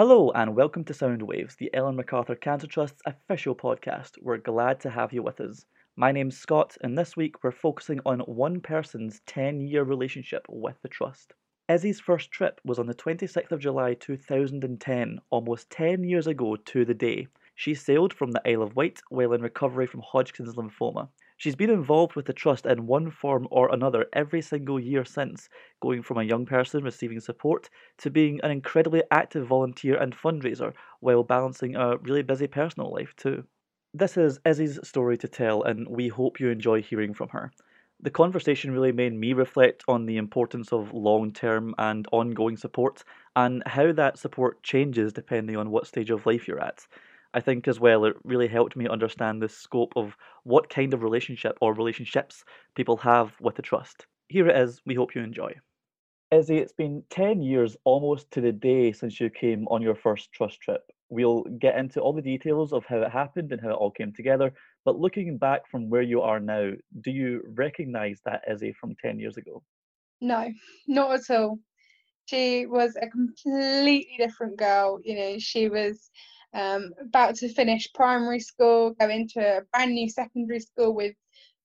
Hello and welcome to Soundwaves, the Ellen MacArthur Cancer Trust's official podcast. We're glad to have you with us. My name's Scott, and this week we're focusing on one person's 10 year relationship with the Trust. Izzy's first trip was on the 26th of July 2010, almost 10 years ago to the day. She sailed from the Isle of Wight while in recovery from Hodgkin's lymphoma. She's been involved with the Trust in one form or another every single year since, going from a young person receiving support to being an incredibly active volunteer and fundraiser while balancing a really busy personal life too. This is Izzy's story to tell, and we hope you enjoy hearing from her. The conversation really made me reflect on the importance of long term and ongoing support and how that support changes depending on what stage of life you're at. I think as well it really helped me understand the scope of what kind of relationship or relationships people have with the trust. Here it is, we hope you enjoy. Izzy, it's been 10 years almost to the day since you came on your first trust trip. We'll get into all the details of how it happened and how it all came together, but looking back from where you are now, do you recognise that Izzy from 10 years ago? No, not at all. She was a completely different girl. You know, she was um, about to finish primary school, go into a brand new secondary school with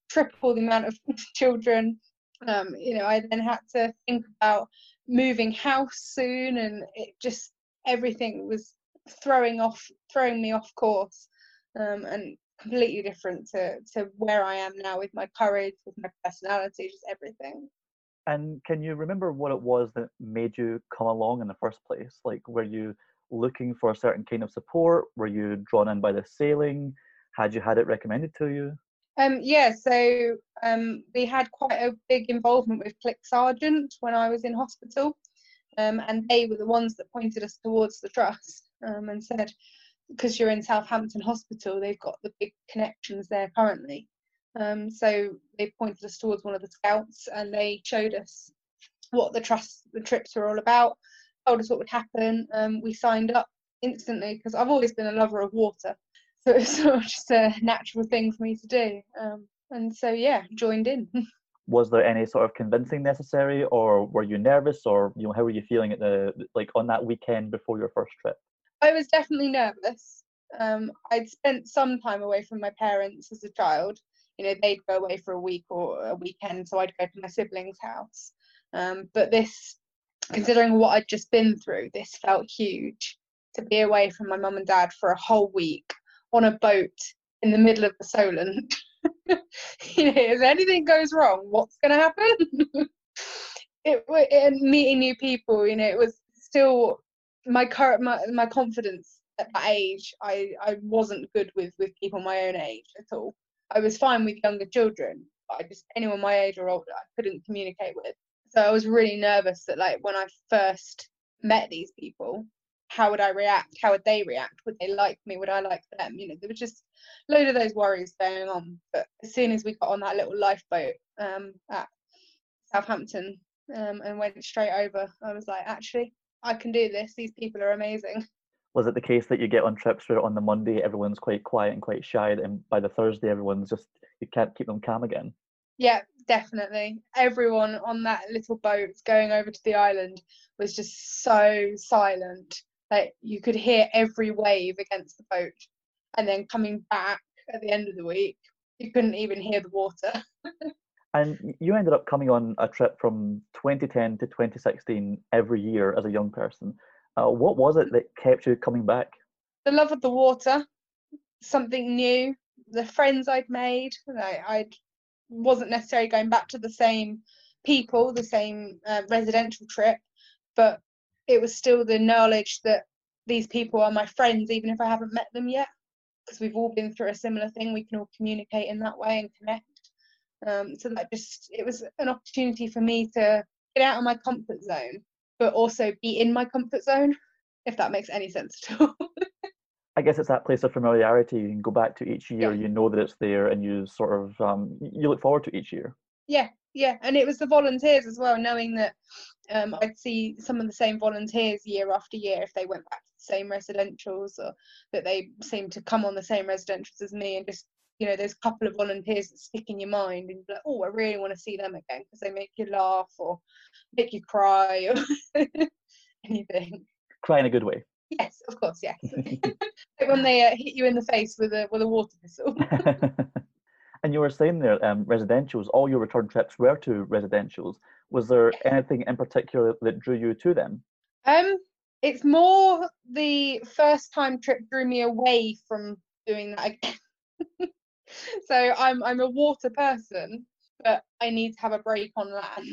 triple the amount of children. Um, you know, I then had to think about moving house soon, and it just everything was throwing off, throwing me off course, um, and completely different to to where I am now with my courage, with my personality, just everything. And can you remember what it was that made you come along in the first place? Like, were you looking for a certain kind of support? Were you drawn in by the sailing? Had you had it recommended to you? Um, yeah, so um, we had quite a big involvement with CLIC Sargent when I was in hospital, um, and they were the ones that pointed us towards the trust um, and said, because you're in Southampton Hospital, they've got the big connections there currently. Um, so they pointed us towards one of the scouts, and they showed us what the trust, the trips were all about, told us what would happen. Um, we signed up instantly because I've always been a lover of water, so it's sort of just a natural thing for me to do. Um, and so yeah, joined in. was there any sort of convincing necessary, or were you nervous, or you know how were you feeling at the like on that weekend before your first trip? I was definitely nervous. Um, I'd spent some time away from my parents as a child. You know, they'd go away for a week or a weekend, so I'd go to my siblings' house. Um, but this considering what I'd just been through, this felt huge to be away from my mum and dad for a whole week on a boat in the middle of the Solent. you know, if anything goes wrong, what's going to happen? it, it meeting new people, you know, it was still my current my, my confidence at that age. I I wasn't good with with people my own age at all. I was fine with younger children, but I just anyone my age or older I couldn't communicate with. So I was really nervous that like when I first met these people, how would I react? How would they react? Would they like me? Would I like them? You know, there was just a load of those worries going on. But as soon as we got on that little lifeboat um, at Southampton um, and went straight over, I was like, actually, I can do this. These people are amazing. Was it the case that you get on trips where on the Monday everyone's quite quiet and quite shy, and by the Thursday everyone's just you can't keep them calm again? Yeah, definitely. Everyone on that little boat going over to the island was just so silent. Like you could hear every wave against the boat. And then coming back at the end of the week, you couldn't even hear the water. and you ended up coming on a trip from 2010 to 2016 every year as a young person. Uh, what was it that kept you coming back? The love of the water, something new, the friends I'd made. Like I'd wasn't necessarily going back to the same people, the same uh, residential trip, but it was still the knowledge that these people are my friends, even if I haven't met them yet, because we've all been through a similar thing. We can all communicate in that way and connect. Um, so that just it was an opportunity for me to get out of my comfort zone, but also be in my comfort zone, if that makes any sense at all. I guess it's that place of familiarity. You can go back to each year. Yeah. You know that it's there, and you sort of um, you look forward to each year. Yeah, yeah, and it was the volunteers as well, knowing that um, I'd see some of the same volunteers year after year if they went back to the same residentials, or that they seemed to come on the same residentials as me, and just you know, there's a couple of volunteers that stick in your mind, and like, oh, I really want to see them again because they make you laugh or make you cry or anything. Cry in a good way. Yes, of course, yes. like when they uh, hit you in the face with a with a water pistol. and you were saying there, um, residentials. All your return trips were to residentials. Was there anything in particular that drew you to them? Um, it's more the first time trip drew me away from doing that again. so I'm I'm a water person, but I need to have a break on land.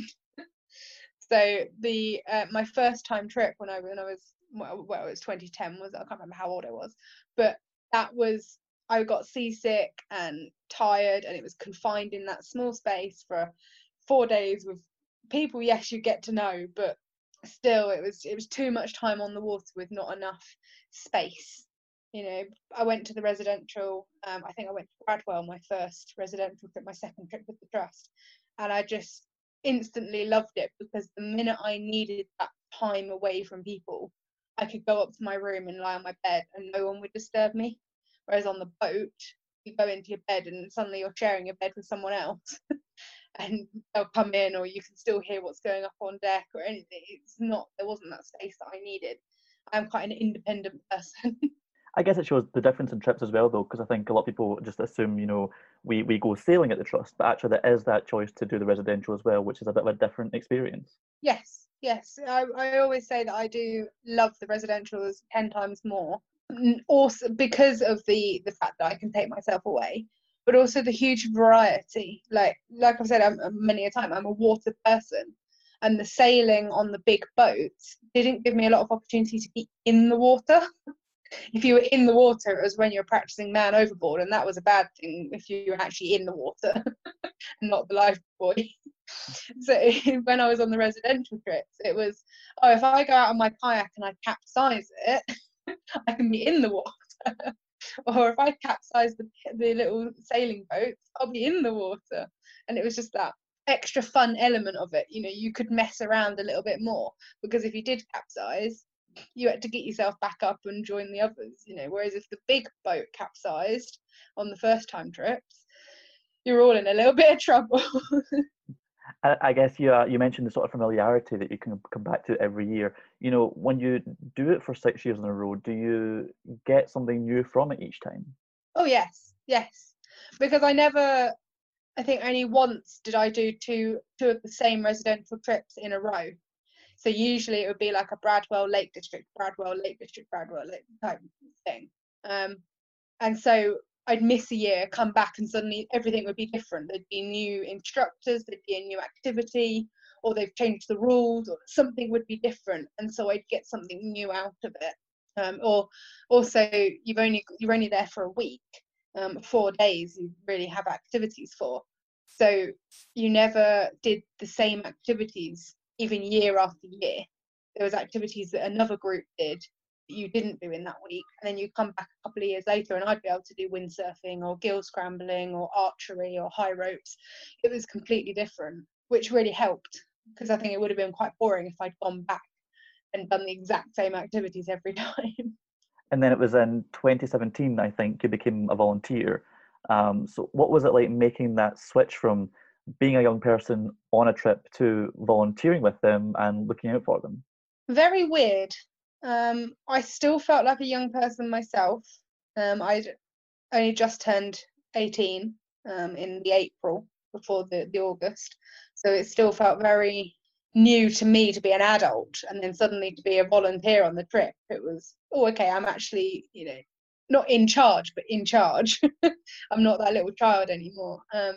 so the uh, my first time trip when I when I was well, well it was 2010 was I can't remember how old I was, but that was I got seasick and tired, and it was confined in that small space for four days with people. Yes, you get to know, but still, it was it was too much time on the water with not enough space. You know, I went to the residential. Um, I think I went to Bradwell, my first residential trip, my second trip with the trust, and I just instantly loved it because the minute I needed that time away from people, I could go up to my room and lie on my bed and no one would disturb me. Whereas on the boat, you go into your bed and suddenly you're sharing your bed with someone else. and they'll come in or you can still hear what's going up on deck or anything. It's not there wasn't that space that I needed. I'm quite an independent person. I guess it shows the difference in trips as well, though, because I think a lot of people just assume, you know, we, we go sailing at the trust, but actually there is that choice to do the residential as well, which is a bit of a different experience. Yes, yes. I, I always say that I do love the residentials 10 times more also because of the the fact that I can take myself away, but also the huge variety. Like like I've said I'm, uh, many a time, I'm a water person, and the sailing on the big boats didn't give me a lot of opportunity to be in the water. if you were in the water, it was when you were practicing man overboard, and that was a bad thing if you were actually in the water, not the life buoy. so when I was on the residential trips, it was oh, if I go out on my kayak and I capsize it, I can be in the water. or if I capsize the, the little sailing boats, I'll be in the water. And it was just that extra fun element of it. You know, you could mess around a little bit more because if you did capsize, you had to get yourself back up and join the others. You know, whereas if the big boat capsized on the first time trips, you're all in a little bit of trouble. I guess you uh, you mentioned the sort of familiarity that you can come back to every year. You know, when you do it for six years in a row, do you get something new from it each time? Oh yes, yes. Because I never, I think only once did I do two two of the same residential trips in a row. So usually it would be like a Bradwell Lake District, Bradwell Lake District, Bradwell Lake type thing. Um, and so I'd miss a year, come back, and suddenly everything would be different. There'd be new instructors, there'd be a new activity, or they've changed the rules, or something would be different, and so I'd get something new out of it. Um, or also, you've only you're only there for a week, um, four days. You really have activities for, so you never did the same activities even year after year. There was activities that another group did you didn't do in that week and then you come back a couple of years later and i'd be able to do windsurfing or ghyll scrambling or archery or high ropes. It was completely different which really helped because i think it would have been quite boring if i'd gone back and done the exact same activities every time. And then it was in 2017 i think you became a volunteer. Um, so what was it like making that switch from being a young person on a trip to volunteering with them and looking out for them? Very weird um, I still felt like a young person myself. Um, I'd only just turned 18 um, in the April before the, the August. So it still felt very new to me to be an adult and then suddenly to be a volunteer on the trip. It was, oh, okay, I'm actually, you know, not in charge, but in charge. I'm not that little child anymore. Um,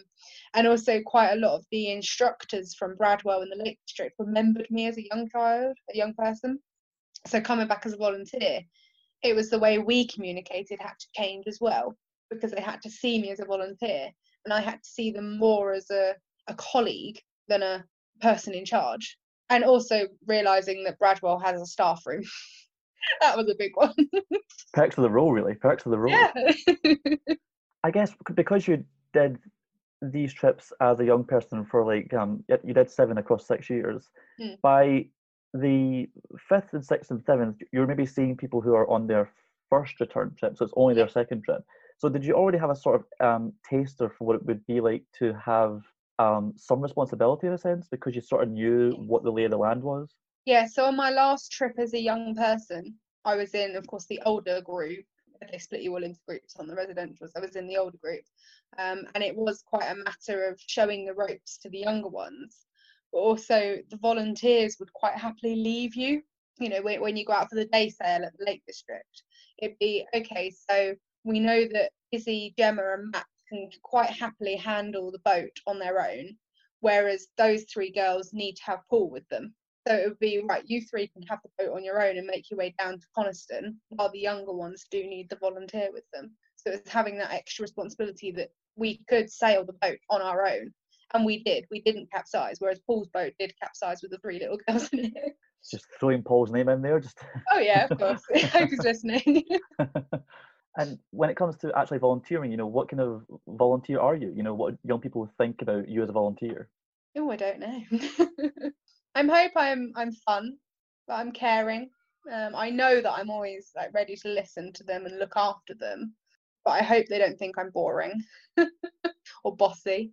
and also, quite a lot of the instructors from Bradwell in the Lake District remembered me as a young child, a young person so coming back as a volunteer it was the way we communicated had to change as well because they had to see me as a volunteer and i had to see them more as a, a colleague than a person in charge. And also realizing that bradwell has a staff room. That was a big one. Perks of the role really. Perks of the role yeah. i guess because you did these trips as a young person for like um you did seven across six years mm. by the fifth and sixth and seventh, you're maybe seeing people who are on their first return trip, so it's only their second trip. So did you already have a sort of um, taster for what it would be like to have um, some responsibility in a sense because you sort of knew what the lay of the land was? Yeah. So on my last trip as a young person, I was in, of course, the older group. They split you all into groups on the residential. I was in the older group, um, and it was quite a matter of showing the ropes to the younger ones. But also, the volunteers would quite happily leave you. You know, when, when you go out for the day sale at the Lake District, it'd be okay. So we know that Izzy, Gemma, and Matt can quite happily handle the boat on their own, whereas those three girls need to have Paul with them. So it would be right, you three can have the boat on your own and make your way down to Coniston, while the younger ones do need the volunteer with them. So it's having that extra responsibility that we could sail the boat on our own. And we did. We didn't capsize, whereas Paul's boat did capsize with the three little girls in it. Just throwing Paul's name in there, just. Oh yeah, of course. I hope he's listening. and when it comes to actually volunteering, you know, what kind of volunteer are you? You know, what young people think about you as a volunteer? Oh, I don't know. I hope I'm I'm fun, but I'm caring. Um, I know that I'm always like ready to listen to them and look after them, but I hope they don't think I'm boring or bossy.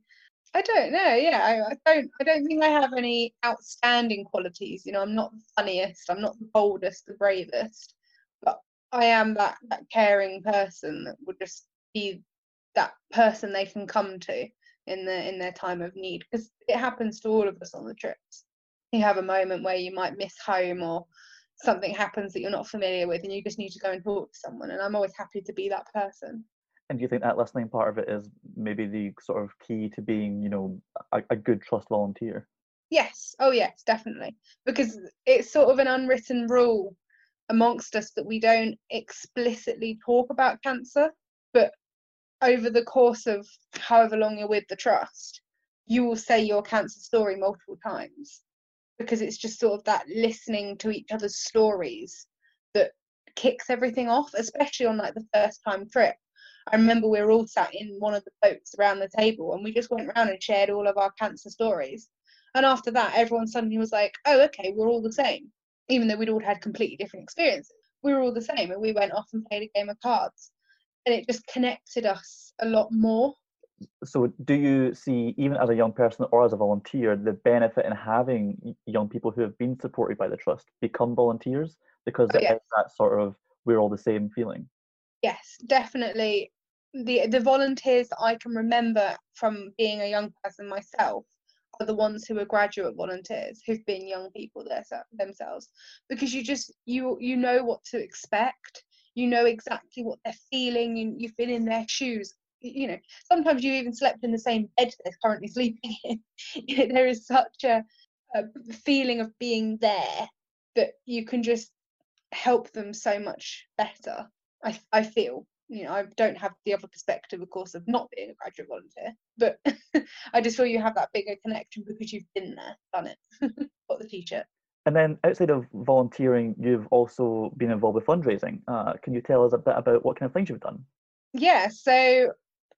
I don't know. Yeah, I, I, don't. I don't think I have any outstanding qualities. You know, I'm not the funniest. I'm not the boldest, the bravest, but I am that that caring person that would just be that person they can come to in the in their time of need because it happens to all of us on the trips you have a moment where you might miss home or something happens that you're not familiar with and you just need to go and talk to someone and i'm always happy to be that person and do you think that listening part of it is maybe the sort of key to being you know a, a good trust volunteer? Yes. Oh yes definitely. Because it's sort of an unwritten rule amongst us that we don't explicitly talk about cancer but over the course of however long you're with the trust you will say your cancer story multiple times because it's just sort of that listening to each other's stories that kicks everything off, especially on like the first time trip. I remember we were all sat in one of the boats around the table and we just went around and shared all of our cancer stories. And after that, everyone suddenly was like, oh, okay, we're all the same. Even though we'd all had completely different experiences, we were all the same. And we went off and played a game of cards. And it just connected us a lot more so do you see even as a young person or as a volunteer the benefit in having young people who have been supported by the trust become volunteers because oh, yes. that sort of we're all the same feeling yes definitely. The the volunteers that i can remember from being a young person myself are the ones who are graduate volunteers who've been young people themselves. Because you just you you know what to expect. You know exactly what they're feeling. You, you've been in their shoes. You know sometimes you even slept in the same bed they're currently sleeping in. There is such a, a feeling of being there that you can just help them so much better i i feel you know i don't have the other perspective of course of not being a graduate volunteer but i just feel you have that bigger connection because you've been there done it got the t-shirt and then outside of volunteering you've also been involved with fundraising. Uh, can you tell us a bit about what kind of things you've done? Yeah so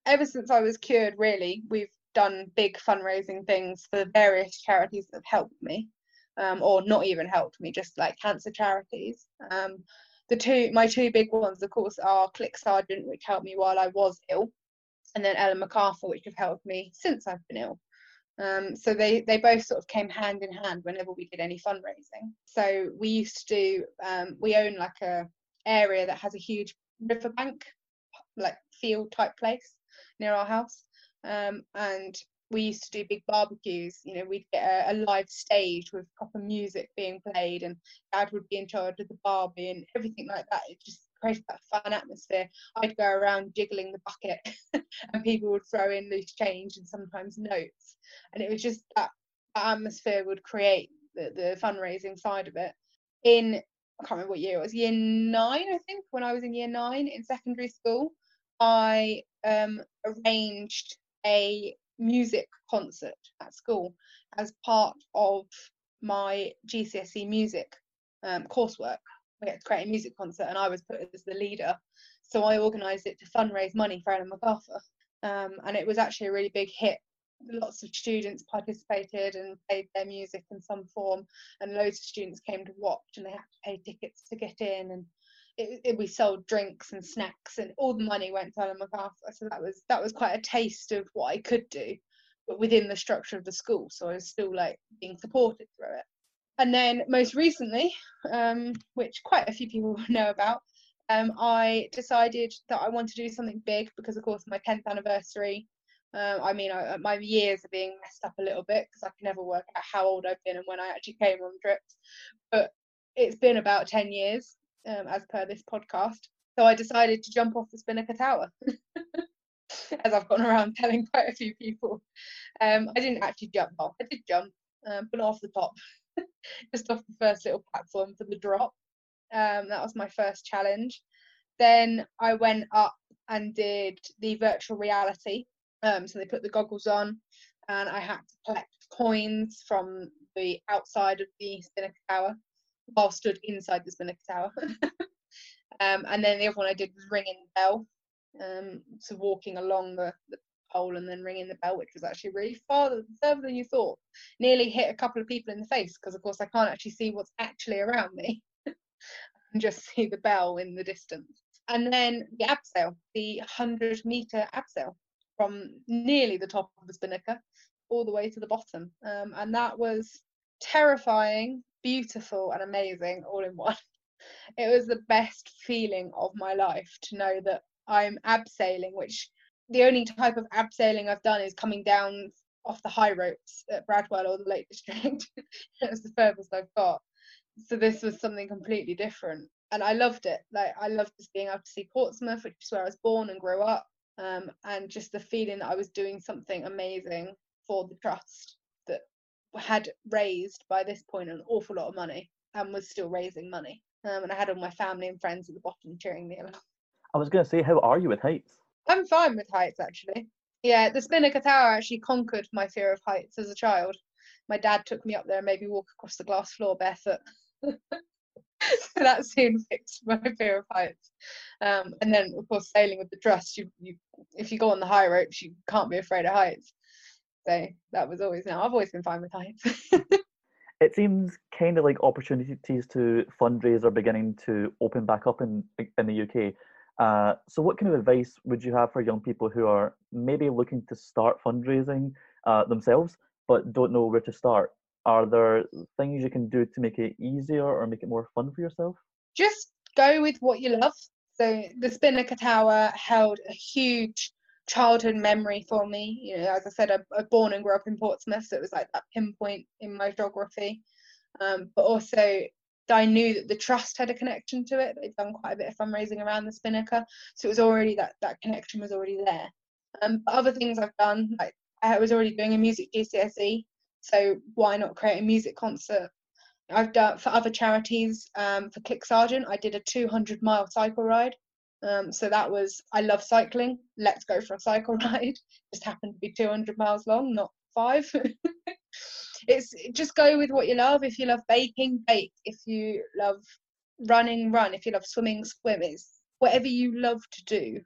ever since I was cured, really, we've done big fundraising things for various charities that have helped me, um, or not even helped me, just like cancer charities. Um, the two, my two big ones, of course, are CLIC Sargent, which helped me while I was ill, and then Ellen MacArthur, which have helped me since I've been ill. Um, so they they both sort of came hand in hand whenever we did any fundraising. So we used to do um, we own like a area that has a huge riverbank, like field type place, near our house. Um, and we used to do big barbecues. You know, we'd get a, a, live stage with proper music being played, and Dad would be in charge of the barbie and everything like that. It just created that fun atmosphere. I'd go around jiggling the bucket, and people would throw in loose change and sometimes notes, and it was just that, that atmosphere would create the, the fundraising side of it. In I can't remember what year it was, year nine, I think, when I was in year nine in secondary school. I um, arranged a music concert at school as part of my GCSE music um, coursework. We had to create a music concert, and I was put as the leader. So I organised it to fundraise money for Ellen MacArthur, um, and it was actually a really big hit. Lots of students participated and played their music in some form, and loads of students came to watch, and they had to pay tickets to get in. And it, it, we sold drinks and snacks and all the money went to Ellen MacArthur. So that was that was quite a taste of what I could do, but within the structure of the school. So I was still like being supported through it. and then most recently, um, which quite a few people know about, um, I decided that I want to do something big because, of course, my 10th anniversary. Um, I mean, I, my years are being messed up a little bit because I can never work out how old I've been and when I actually came on trips. But it's been about 10 years, um, as per this podcast. So I decided to jump off the Spinnaker Tower, as I've gone around telling quite a few people. Um, I didn't actually jump off. I did jump, um, but off the top, just off the first little platform for the drop. Um, that was my first challenge. Then I went up and did the virtual reality. Um, so they put the goggles on, and I had to collect coins from the outside of the Spinnaker Tower while stood inside the Spinnaker Tower. um, and then the other one I did was ringing the bell. Um, so walking along the, the pole and then ringing the bell, which was actually really far further than you thought. Nearly hit a couple of people in the face because, of course, I can't actually see what's actually around me. and just see the bell in the distance. And then the abseil, the 100 meter abseil from nearly the top of the spinnaker all the way to the bottom. Um, and that was terrifying, beautiful, and amazing all in one. It was the best feeling of my life to know that I'm abseiling, which the only type of abseiling I've done is coming down off the high ropes at Bradwell or the Lake District. That's the furthest I've got so this was something completely different and i loved it like i loved just being able to see portsmouth which is where i was born and grew up um, and just the feeling that i was doing something amazing for the trust had raised by this point an awful lot of money and was still raising money. Um, and i had all my family and friends at the bottom cheering me on i was going to say how are you with heights? I'm fine with heights actually. Yeah the spinnaker tower actually conquered my fear of heights as a child. My dad took me up there and made me walk across the glass floor barefoot. That soon fixed my fear of heights. Um, and then, of course, sailing with the trust, you, you if you go on the high ropes, you can't be afraid of heights. So that was always now. I've always been fine with heights. it seems kind of like opportunities to fundraise are beginning to open back up in in the UK. Uh, so, what kind of advice would you have for young people who are maybe looking to start fundraising uh, themselves but don't know where to start? are there things you can do to make it easier or make it more fun for yourself? Just go with what you love. So the Spinnaker Tower held a huge childhood memory for me. You know, as I said, I, I born and grew up in Portsmouth, so it was like that pinpoint in my geography. Um, but also, I knew that the trust had a connection to it. They'd done quite a bit of fundraising around the Spinnaker, so it was already that that connection was already there. Um, but other things I've done, like I was already doing a music GCSE, so why not create a music concert? I've done for other charities. Um, for CLIC Sargent, I did a 200 mile cycle ride. Um, so that was I love cycling. Let's go for a cycle ride. Just happened to be 200 miles long, not five. it's just go with what you love. If you love baking, bake. If you love running, run. If you love swimming, swim. It's whatever you love to do,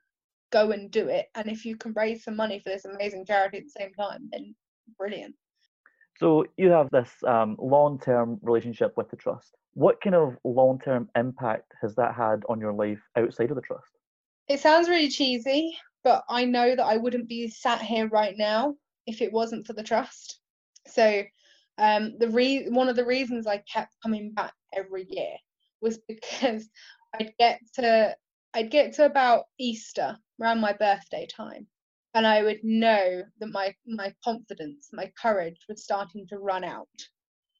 go and do it. And if you can raise some money for this amazing charity at the same time, then brilliant. So you have this um, long-term relationship with the trust. What kind of long-term impact has that had on your life outside of the trust? It sounds really cheesy, but I know that I wouldn't be sat here right now if it wasn't for the trust. So um, the re- one of the reasons I kept coming back every year was because I'd get to I'd get to about Easter around my birthday time and I would know that my my confidence, my courage was starting to run out.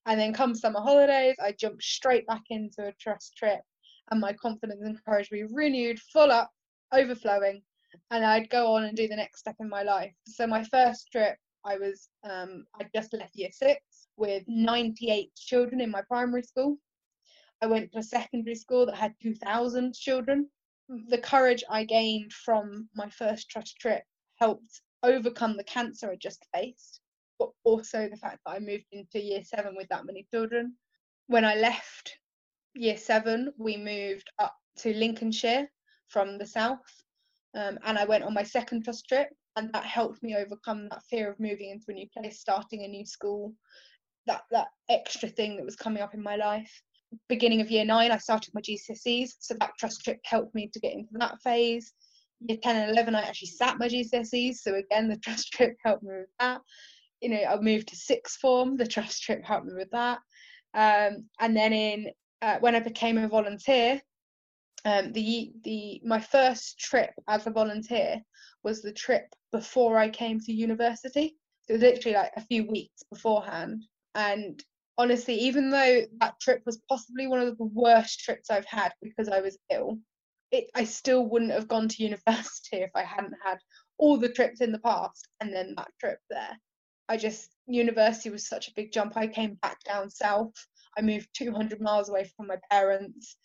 And then come summer holidays, I jumped straight back into a trust trip, and my confidence and courage would be renewed, full up, overflowing, and I'd go on and do the next step in my life. So my first trip, I was um, I just left year six with 98 children in my primary school. I went to a secondary school that had 2,000 children. The courage I gained from my first trust trip helped overcome the cancer I just faced, but also the fact that I moved into year seven with that many children. When I left year seven, we moved up to Lincolnshire from the south, um, and I went on my second trust trip, and that helped me overcome that fear of moving into a new place, starting a new school, that that extra thing that was coming up in my life. Beginning of year nine, I started my GCSEs, so that trust trip helped me to get into that phase year 10 and 11 i actually sat my gcse's so again the trust trip helped me with that you know i moved to sixth form the trust trip helped me with that Um, and then in uh, when I became a volunteer, um, the the my first trip as a volunteer was the trip before I came to university. So it was literally like a few weeks beforehand. And honestly, even though that trip was possibly one of the worst trips I've had because I was ill, it, I still wouldn't have gone to university if I hadn't had all the trips in the past and then that trip there. I just university was such a big jump. I came back down south. I moved 200 miles away from my parents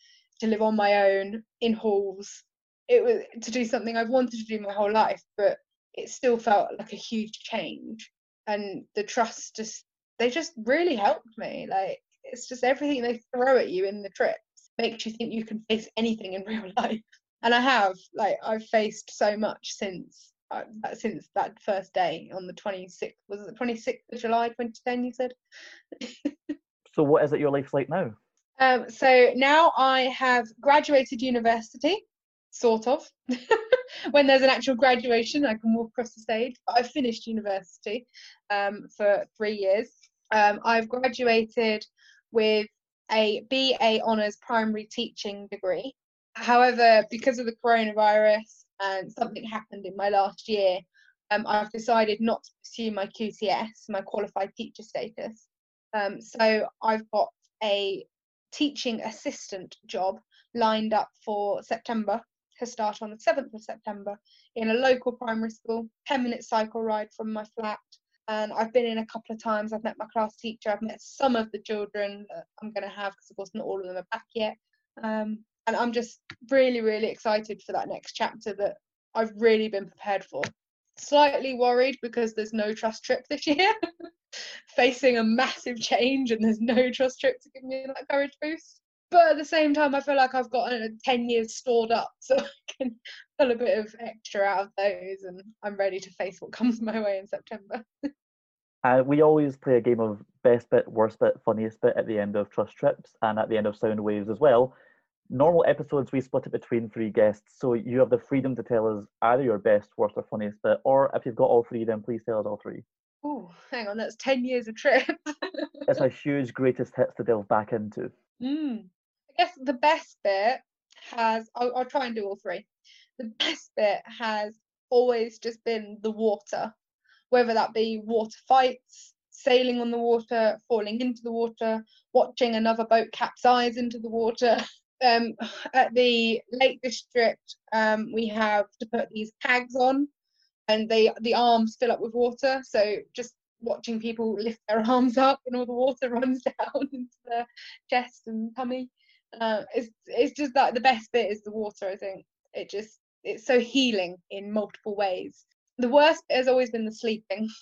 to live on my own in halls. It was to do something I've wanted to do my whole life, but it still felt like a huge change. And the trust just they just really helped me. Like it's just everything they throw at you in the trips makes you think you can face anything in real life. And I have, like, I've faced so much since uh, since that first day on the 26th. Was it the 26th of July 2010? You said. so, what is it your life's like now? Um, so now I have graduated university, sort of. when there's an actual graduation, I can walk across the stage. But I've finished university um, for three years. Um, I've graduated with a BA Honours Primary Teaching degree. However, because of the coronavirus and something happened in my last year, um, I've decided not to pursue my QTS, my qualified teacher status. Um, so I've got a teaching assistant job lined up for September to start on the 7th of September in a local primary school, 10 minute cycle ride from my flat. And I've been in a couple of times. I've met my class teacher. I've met some of the children that I'm going to have because, of course, not all of them are back yet. Um, and I'm just really, really excited for that next chapter that I've really been prepared for. Slightly worried because there's no trust trip this year, facing a massive change, and there's no trust trip to give me that courage boost. But at the same time, I feel like I've got uh, 10 years stored up, so I can pull a bit of extra out of those, and I'm ready to face what comes my way in September. Uh, we always play a game of best bit, worst bit, funniest bit at the end of Trust Trips and at the end of Sound Waves as well normal episodes we split it between three guests so you have the freedom to tell us either your best worst or funniest bit or if you've got all three then please tell us all three. Oh hang on that's 10 years of trip. It's a huge greatest hits to delve back into. Mm. i guess the best bit has I'll, I'll try and do all three. The best bit has always just been the water whether that be water fights sailing on the water falling into the water watching another boat capsize into the water um, at the Lake District, um, we have to put these tags on, and they the arms fill up with water. So just watching people lift their arms up and all the water runs down into their chest and tummy. Uh, it's it's just that the best bit is the water. I think it just it's so healing in multiple ways. The worst has always been the sleeping.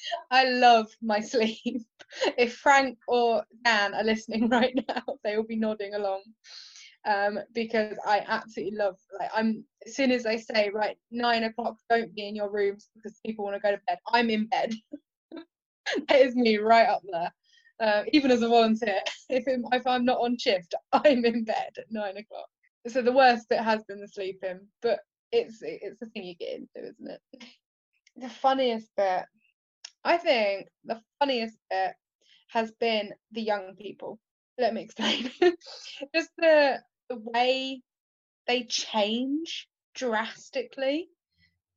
I love my sleep. If Frank or Dan are listening right now, they will be nodding along. Um, because I absolutely love like I'm as soon as I say right nine o'clock don't be in your rooms because people want to go to bed I'm in bed. That is me right up there. Uh, even as a volunteer if, it, if I'm not on shift I'm in bed at nine o'clock. So the worst bit has been the sleeping but it's it's the thing you get into isn't it? The funniest bit I think the funniest bit has been the young people. Let me explain. Just the the way they change drastically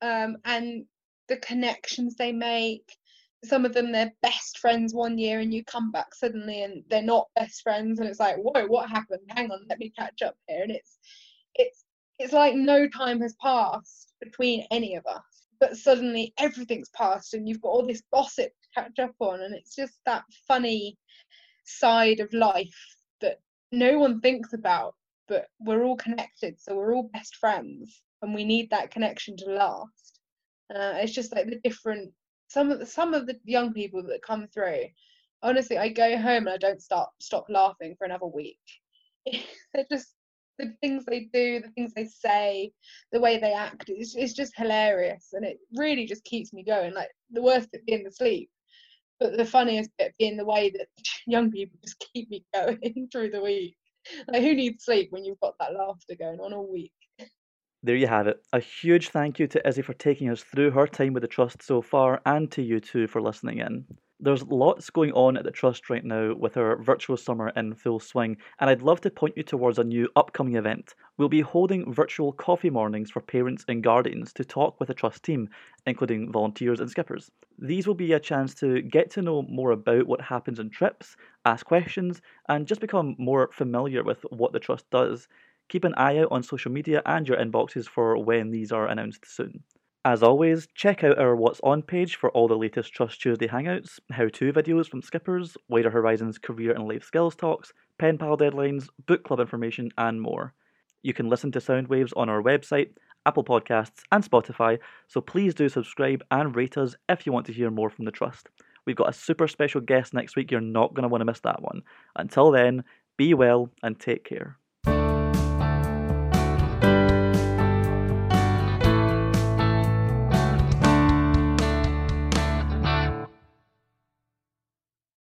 um, and the connections they make. Some of them they're best friends one year and you come back suddenly and they're not best friends and it's like whoa what happened? Hang on let me catch up here. And it's it's it's like no time has passed between any of us but suddenly everything's passed and you've got all this gossip to catch up on and it's just that funny side of life that no one thinks about but we're all connected, so we're all best friends, and we need that connection to last. Uh, it's just like the different some of the, some of the young people that come through. Honestly, I go home and I don't stop stop laughing for another week. They're just the things they do, the things they say, the way they act. It's, it's just hilarious, and it really just keeps me going. Like the worst bit being the sleep, but the funniest bit being the way that young people just keep me going through the week. like who needs sleep when you've got that laughter going on all week? There you have it. A huge thank you to Izzy for taking us through her time with the Trust so far, and to you too for listening in. There's lots going on at the Trust right now with our virtual summer in full swing, and I'd love to point you towards a new upcoming event. We'll be holding virtual coffee mornings for parents and guardians to talk with the Trust team, including volunteers and skippers. These will be a chance to get to know more about what happens in trips, ask questions, and just become more familiar with what the Trust does. Keep an eye out on social media and your inboxes for when these are announced soon. As always, check out our What's On page for all the latest Trust Tuesday hangouts, how to videos from skippers, Wider Horizons career and life skills talks, pen pal deadlines, book club information, and more. You can listen to Soundwaves on our website, Apple Podcasts, and Spotify, so please do subscribe and rate us if you want to hear more from the Trust. We've got a super special guest next week, you're not going to want to miss that one. Until then, be well and take care.